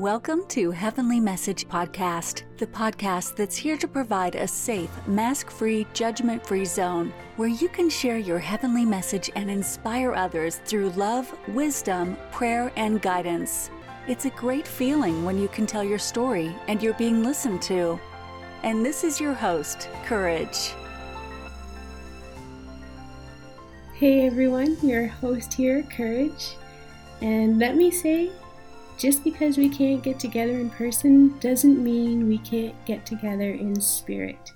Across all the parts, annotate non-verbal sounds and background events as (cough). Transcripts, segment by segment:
Welcome to Heavenly Message Podcast, the podcast that's here to provide a safe, mask free, judgment free zone where you can share your heavenly message and inspire others through love, wisdom, prayer, and guidance. It's a great feeling when you can tell your story and you're being listened to. And this is your host, Courage. Hey everyone, your host here, Courage. And let me say, just because we can't get together in person doesn't mean we can't get together in spirit.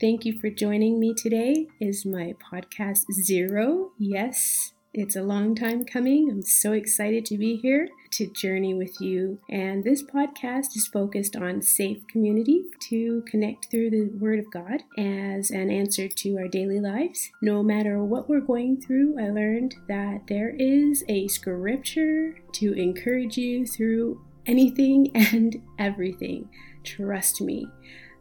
Thank you for joining me today. Is my podcast zero? Yes, it's a long time coming. I'm so excited to be here to journey with you. And this podcast is focused on safe community to connect through the Word of God as an answer to our daily lives. No matter what we're going through, I learned that there is a scripture to encourage you through anything (laughs) and everything. Trust me.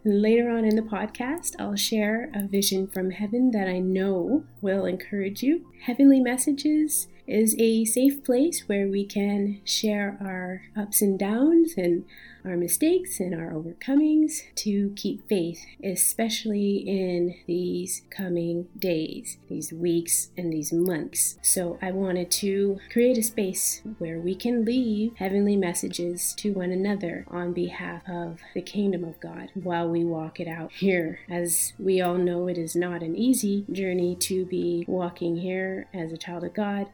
Later on in the podcast, I'll share a vision from heaven that I know will encourage you. Heavenly messages is a safe place where we can share our ups and downs and our mistakes and our overcomings to keep faith, especially in these coming days, these weeks, and these months. So, I wanted to create a space where we can leave heavenly messages to one another on behalf of the kingdom of God while we walk it out here. As we all know, it is not an easy journey to be walking here as a child of God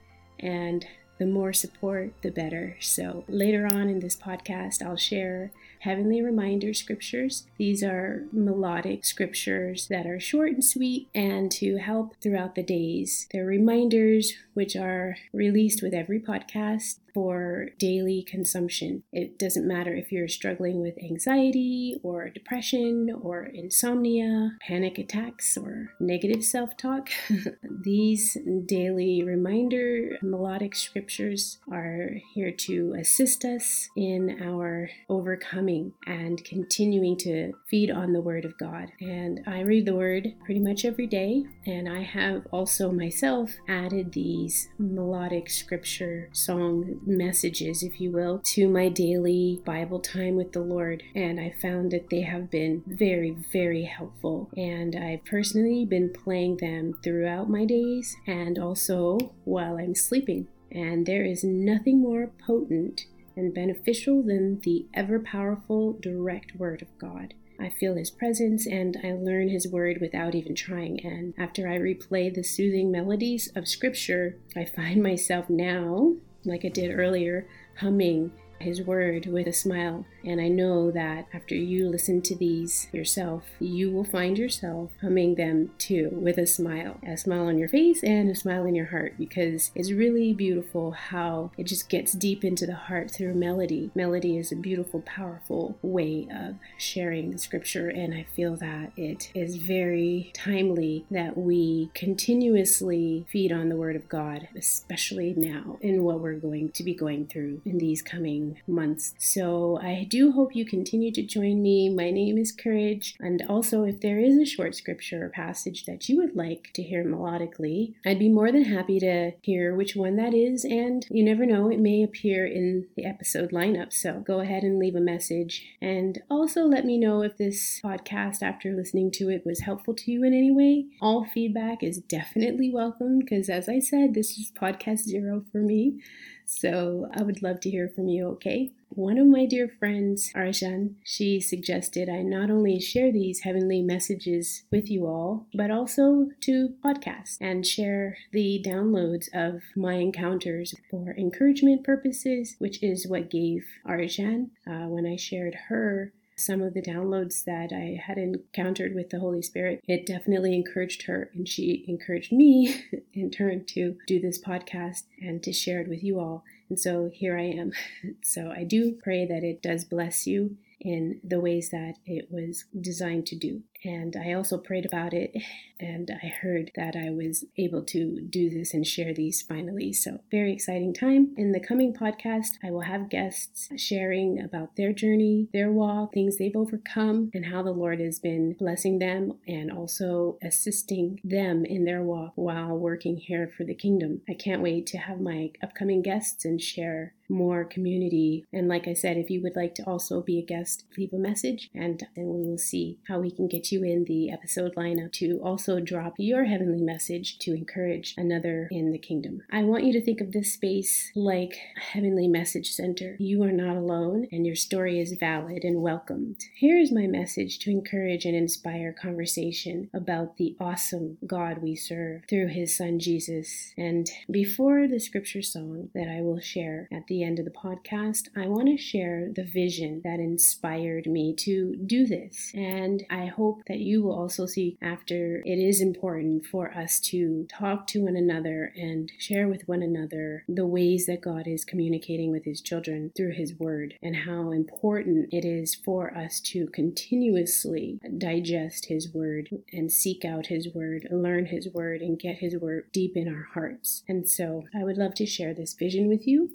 and the more support, the better. So, later on in this podcast, I'll share heavenly reminder scriptures. These are melodic scriptures that are short and sweet and to help throughout the days. They're reminders which are released with every podcast for daily consumption. It doesn't matter if you're struggling with anxiety or depression or insomnia, panic attacks, or negative self talk. (laughs) These daily reminder melodic scriptures are here to assist us in our overcoming and continuing to feed on the Word of God. And I read the Word pretty much every day, and I have also myself added these melodic scripture song messages, if you will, to my daily Bible time with the Lord. And I found that they have been very, very helpful. And I've personally been playing them throughout my days and also while I'm sleeping. And there is nothing more potent and beneficial than the ever powerful, direct Word of God. I feel His presence and I learn His Word without even trying. And after I replay the soothing melodies of Scripture, I find myself now like I did earlier, humming his word with a smile. And I know that after you listen to these yourself, you will find yourself humming them too with a smile. A smile on your face and a smile in your heart because it's really beautiful how it just gets deep into the heart through melody. Melody is a beautiful, powerful way of sharing the scripture, and I feel that it is very timely that we continuously feed on the word of God, especially now in what we're going to be going through in these coming months. So I do hope you continue to join me. My name is Courage. And also, if there is a short scripture or passage that you would like to hear melodically, I'd be more than happy to hear which one that is. And you never know, it may appear in the episode lineup. So go ahead and leave a message. And also let me know if this podcast, after listening to it, was helpful to you in any way. All feedback is definitely welcome because, as I said, this is podcast zero for me. So I would love to hear from you, okay? One of my dear friends, Arjan, she suggested I not only share these heavenly messages with you all, but also to podcast and share the downloads of my encounters for encouragement purposes, which is what gave Arjan uh, when I shared her some of the downloads that I had encountered with the Holy Spirit, it definitely encouraged her, and she encouraged me (laughs) in turn to do this podcast and to share it with you all. And so here I am. (laughs) So I do pray that it does bless you in the ways that it was designed to do. And I also prayed about it, (sighs) and I heard that I was able to do this and share these finally. So, very exciting time. In the coming podcast, I will have guests sharing about their journey, their walk, things they've overcome, and how the Lord has been blessing them and also assisting them in their walk while working here for the kingdom. I can't wait to have my upcoming guests and share more community. And like I said, if you would like to also be a guest, leave a message and then we will see how we can get you in the episode lineup to also drop your heavenly message to encourage another in the kingdom. I want you to think of this space like a heavenly message center. You are not alone and your story is valid and welcomed. Here is my message to encourage and inspire conversation about the awesome God we serve through his son Jesus. And before the scripture song that I will share at the the end of the podcast, I want to share the vision that inspired me to do this. And I hope that you will also see after it is important for us to talk to one another and share with one another the ways that God is communicating with His children through His Word and how important it is for us to continuously digest His Word and seek out His Word, learn His Word, and get His Word deep in our hearts. And so I would love to share this vision with you.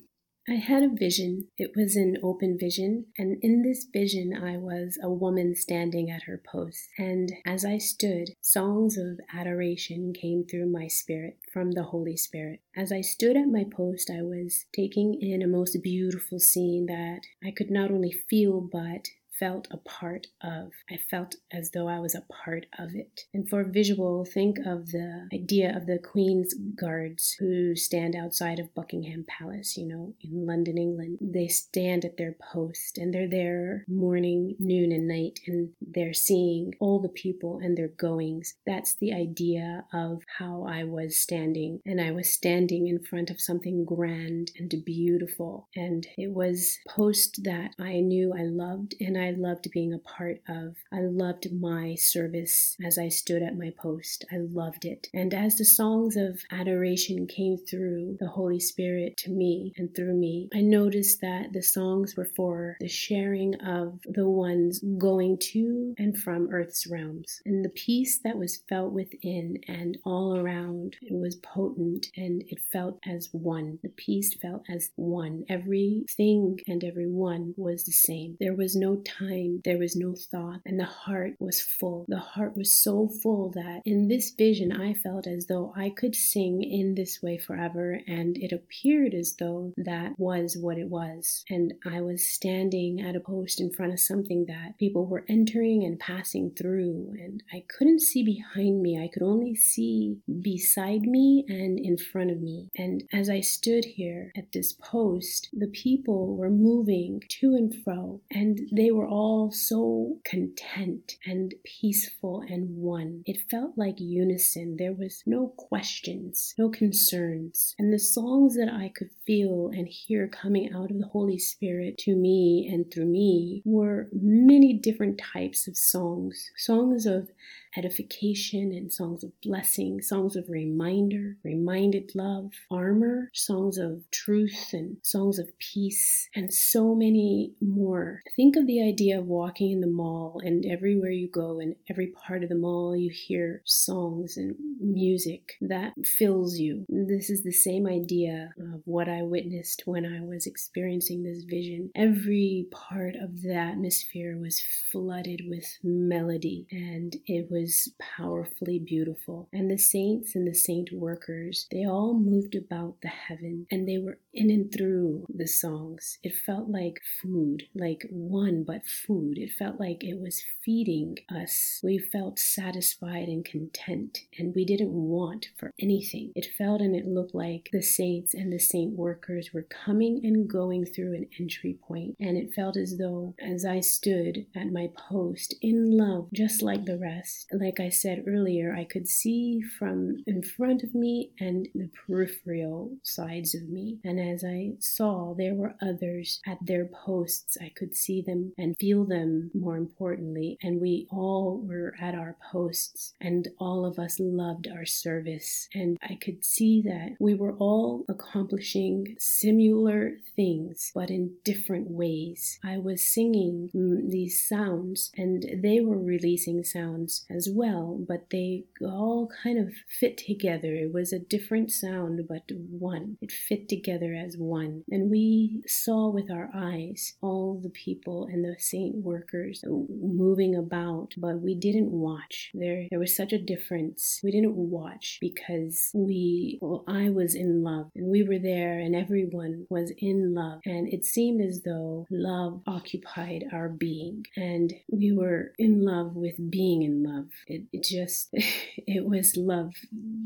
I had a vision. It was an open vision, and in this vision, I was a woman standing at her post. And as I stood, songs of adoration came through my spirit from the Holy Spirit. As I stood at my post, I was taking in a most beautiful scene that I could not only feel but felt a part of. I felt as though I was a part of it. And for visual, think of the idea of the Queen's guards who stand outside of Buckingham Palace, you know, in London, England. They stand at their post and they're there morning, noon, and night, and they're seeing all the people and their goings. That's the idea of how I was standing. And I was standing in front of something grand and beautiful. And it was post that I knew I loved and I I loved being a part of. I loved my service as I stood at my post. I loved it. And as the songs of adoration came through the Holy Spirit to me and through me, I noticed that the songs were for the sharing of the ones going to and from Earth's realms. And the peace that was felt within and all around, it was potent and it felt as one. The peace felt as one. Everything and everyone was the same. There was no time time there was no thought, and the heart was full. The heart was so full that in this vision I felt as though I could sing in this way forever, and it appeared as though that was what it was. And I was standing at a post in front of something that people were entering and passing through, and I couldn't see behind me. I could only see beside me and in front of me. And as I stood here at this post, the people were moving to and fro, and they were all so content and peaceful and one. It felt like unison. There was no questions, no concerns. And the songs that I could feel and hear coming out of the Holy Spirit to me and through me were many different types of songs. Songs of edification and songs of blessing, songs of reminder, reminded love, armor, songs of truth and songs of peace, and so many more. Think of the idea of walking in the mall, and everywhere you go, in every part of the mall, you hear songs and music that fills you. This is the same idea of what I witnessed when I was experiencing this vision. Every part of the atmosphere was flooded with melody, and it was was powerfully beautiful. And the saints and the saint workers, they all moved about the heaven and they were in and through the songs. It felt like food, like one but food. It felt like it was feeding us. We felt satisfied and content and we didn't want for anything. It felt and it looked like the saints and the saint workers were coming and going through an entry point. And it felt as though as I stood at my post in love, just like the rest, like I said earlier, I could see from in front of me and the peripheral sides of me. And as I saw, there were others at their posts. I could see them and feel them more importantly. And we all were at our posts, and all of us loved our service. And I could see that we were all accomplishing similar things, but in different ways. I was singing mm, these sounds, and they were releasing sounds as well, but they all kind of fit together. It was a different sound, but one. It fit together as one. And we saw with our eyes all the people and the saint workers moving about, but we didn't watch. There, there was such a difference. We didn't watch because we, well, I was in love and we were there and everyone was in love. And it seemed as though love occupied our being and we were in love with being in love. It, it just, (laughs) it was love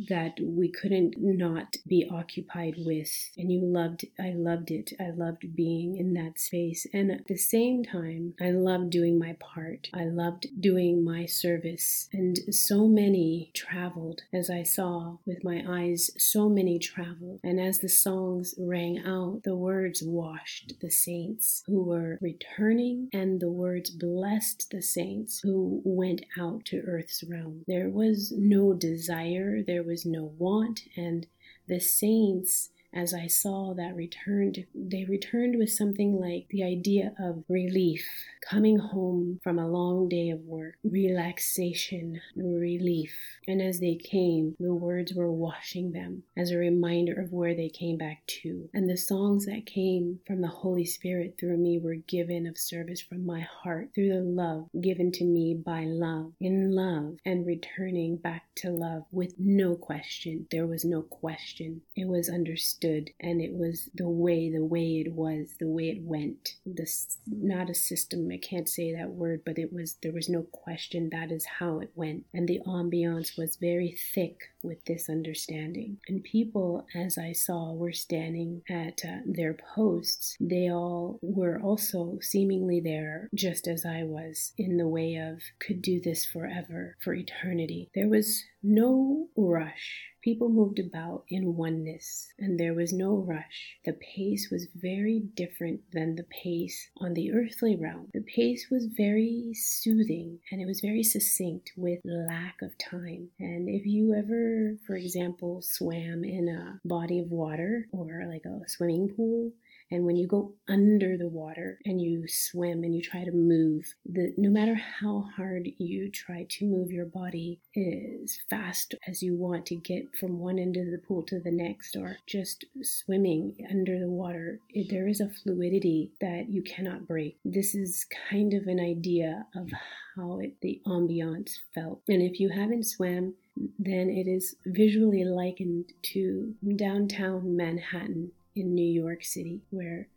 that we couldn't not be occupied with. And you loved, I loved it. I loved being in that space. And at the same time, I loved doing my part. I loved doing my service. And so many traveled as I saw with my eyes, so many traveled. And as the songs rang out, the words washed the saints who were returning, and the words blessed the saints who went out to earth's realm. There was no desire, there was no want, and the saints as I saw that returned, they returned with something like the idea of relief, coming home from a long day of work, relaxation, relief. And as they came, the words were washing them as a reminder of where they came back to. And the songs that came from the Holy Spirit through me were given of service from my heart through the love given to me by love, in love, and returning back to love with no question. There was no question. It was understood, and it was the way, the way it was, the way it went. This not a system I can't say that word, but it was, there was no question that is how it went. And the ambiance was very thick with this understanding. And people, as I saw, were standing at uh, their posts. They all were also seemingly there, just as I was, in the way of could do this forever, for eternity. There was no rush People moved about in oneness, and there was no rush. The pace was very different than the pace on the earthly realm. The pace was very soothing and it was very succinct with lack of time. And if you ever, for example, swam in a body of water or like a swimming pool, and when you go under the water and you swim and you try to move, the, no matter how hard you try to move your body as fast as you want to get from one end of the pool to the next, or just swimming under the water, it, there is a fluidity that you cannot break. This is kind of an idea of how it, the ambiance felt. And if you haven't swam, then it is visually likened to downtown Manhattan in New York City, where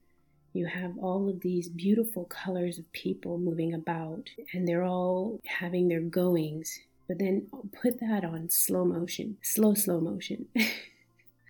you have all of these beautiful colors of people moving about, and they're all having their goings. But then put that on slow motion, slow, slow motion. (laughs)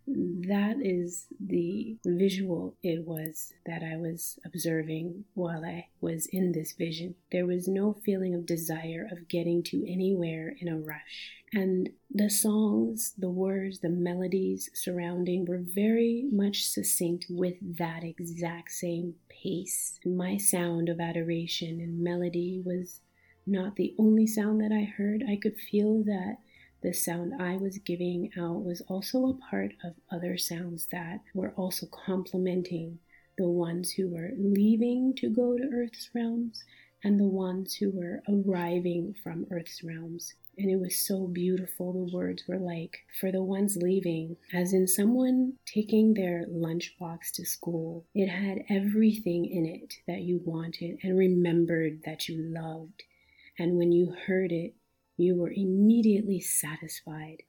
that is the visual it was that I was observing while I was in this vision. There was no feeling of desire of getting to anywhere in a rush. And the songs, the words, the melodies surrounding were very much succinct with that exact same pace. My sound of adoration and melody was not the only sound that I heard. I could feel that the sound I was giving out was also a part of other sounds that were also complementing the ones who were leaving to go to Earth's realms and the ones who were arriving from Earth's realms. And it was so beautiful. The words were like, for the ones leaving, as in someone taking their lunchbox to school. It had everything in it that you wanted and remembered that you loved. And when you heard it, you were immediately satisfied.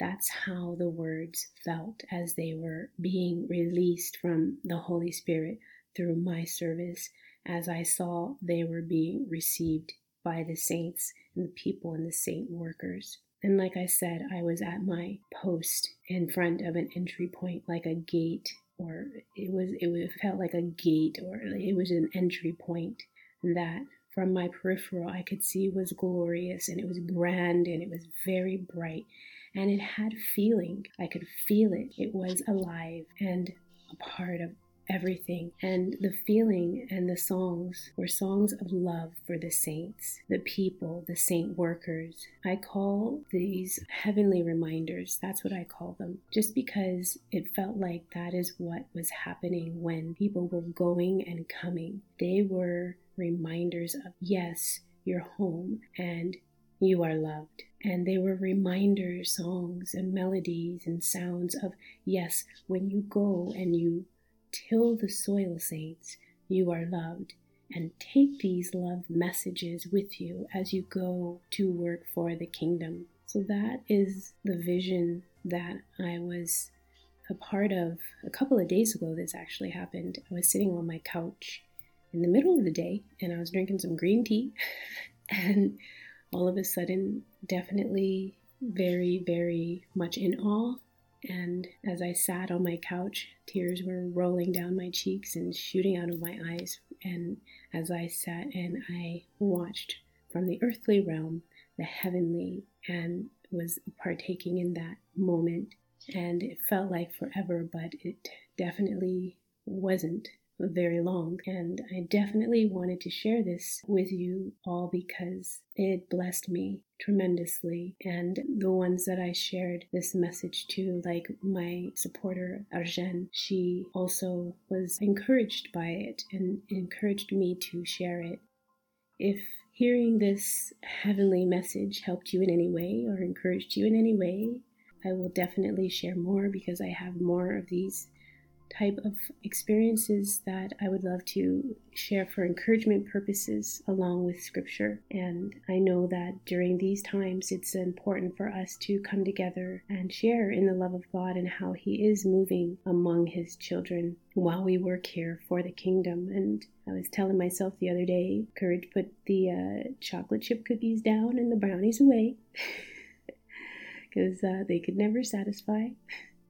That's how the words felt as they were being released from the Holy Spirit through my service, as I saw they were being received by the saints and the people and the saint workers. And like I said, I was at my post in front of an entry point, like a gate, or it was it felt like a gate, or it was an entry point that from my peripheral I could see was glorious and it was grand and it was very bright and it had feeling. I could feel it. It was alive and a part of everything. And the feeling and the songs were songs of love for the saints, the people, the saint workers. I call these heavenly reminders. That's what I call them. Just because it felt like that is what was happening when people were going and coming. They were reminders of, yes, you're home and you are loved. And they were reminder songs and melodies and sounds of, yes, when you go and you till the soil, saints, you are loved. And take these love messages with you as you go to work for the kingdom. So that is the vision that I was a part of a couple of days ago. This actually happened. I was sitting on my couch in the middle of the day and I was drinking some green tea. (laughs) and all of a sudden, definitely very, very much in awe and as I sat on my couch, tears were rolling down my cheeks and shooting out of my eyes. And as I sat and I watched from the earthly realm the heavenly and was partaking in that moment. And it felt like forever, but it definitely wasn't very long. And I definitely wanted to share this with you all because it blessed me tremendously. And the ones that I shared this message to, like my supporter Arjen, she also was encouraged by it and encouraged me to share it. If hearing this heavenly message helped you in any way or encouraged you in any way, I will definitely share more because I have more of these type of experiences that I would love to share for encouragement purposes along with scripture. And I know that during these times, it's important for us to come together and share in the love of God and how He is moving among His children while we work here for the kingdom. And I was telling myself the other day, courage, put the uh, chocolate chip cookies down and the brownies away (laughs) because uh, they could never satisfy.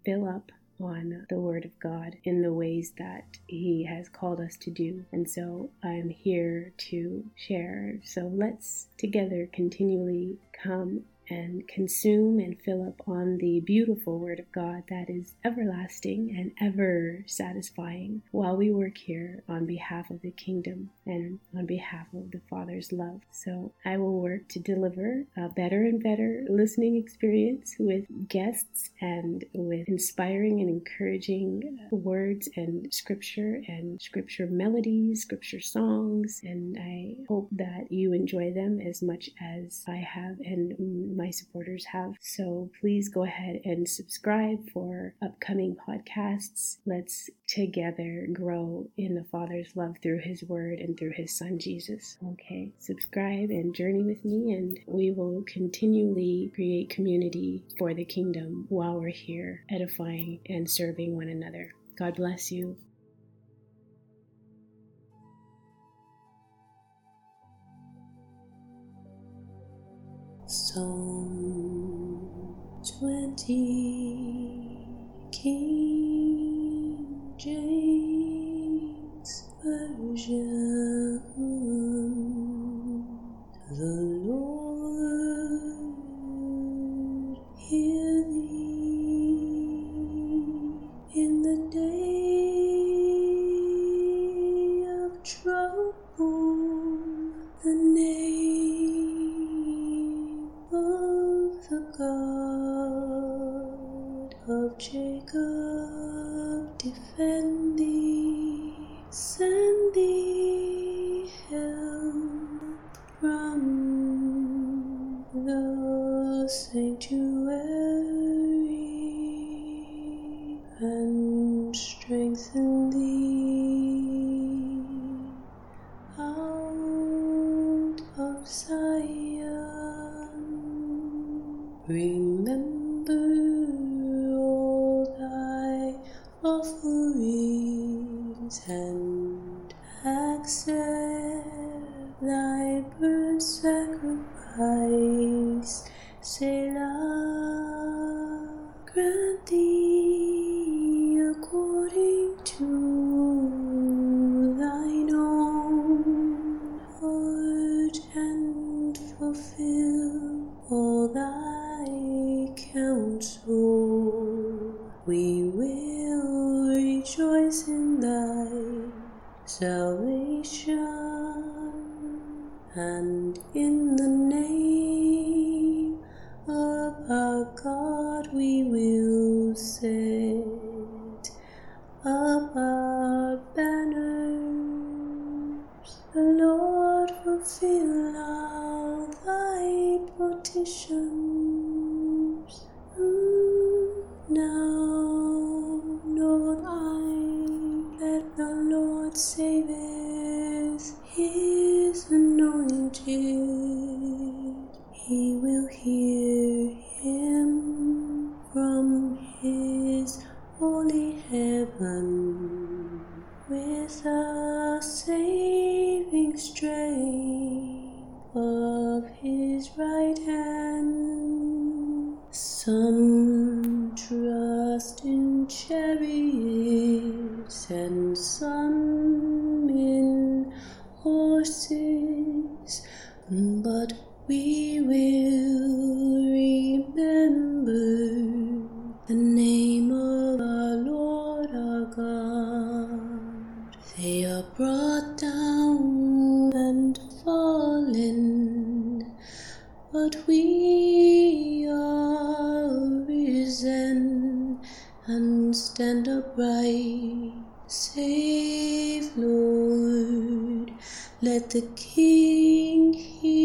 Fill up on the Word of God in the ways that He has called us to do. And so I'm here to share. So let's together continually come and consume and fill up on the beautiful Word of God that is everlasting and ever satisfying while we work here on behalf of the kingdom and on behalf of the Father's love. So I will work to deliver a better and better listening experience with guests and with inspiring and encouraging words and scripture and scripture melodies, scripture songs. And I hope that you enjoy them as much as I have and my supporters have. So please go ahead and subscribe for upcoming podcasts. Let's together grow in the Father's love through His Word and through His Son Jesus. Okay, subscribe and journey with me, and we will continually create community for the kingdom while we're here, edifying and serving one another. God bless you. Psalm 20 King James Version. The offerings and accept thy burnt sacrifice. Selah, Our God we will set up our banners. The Lord fulfill all thy petitions. Some Let the King hear.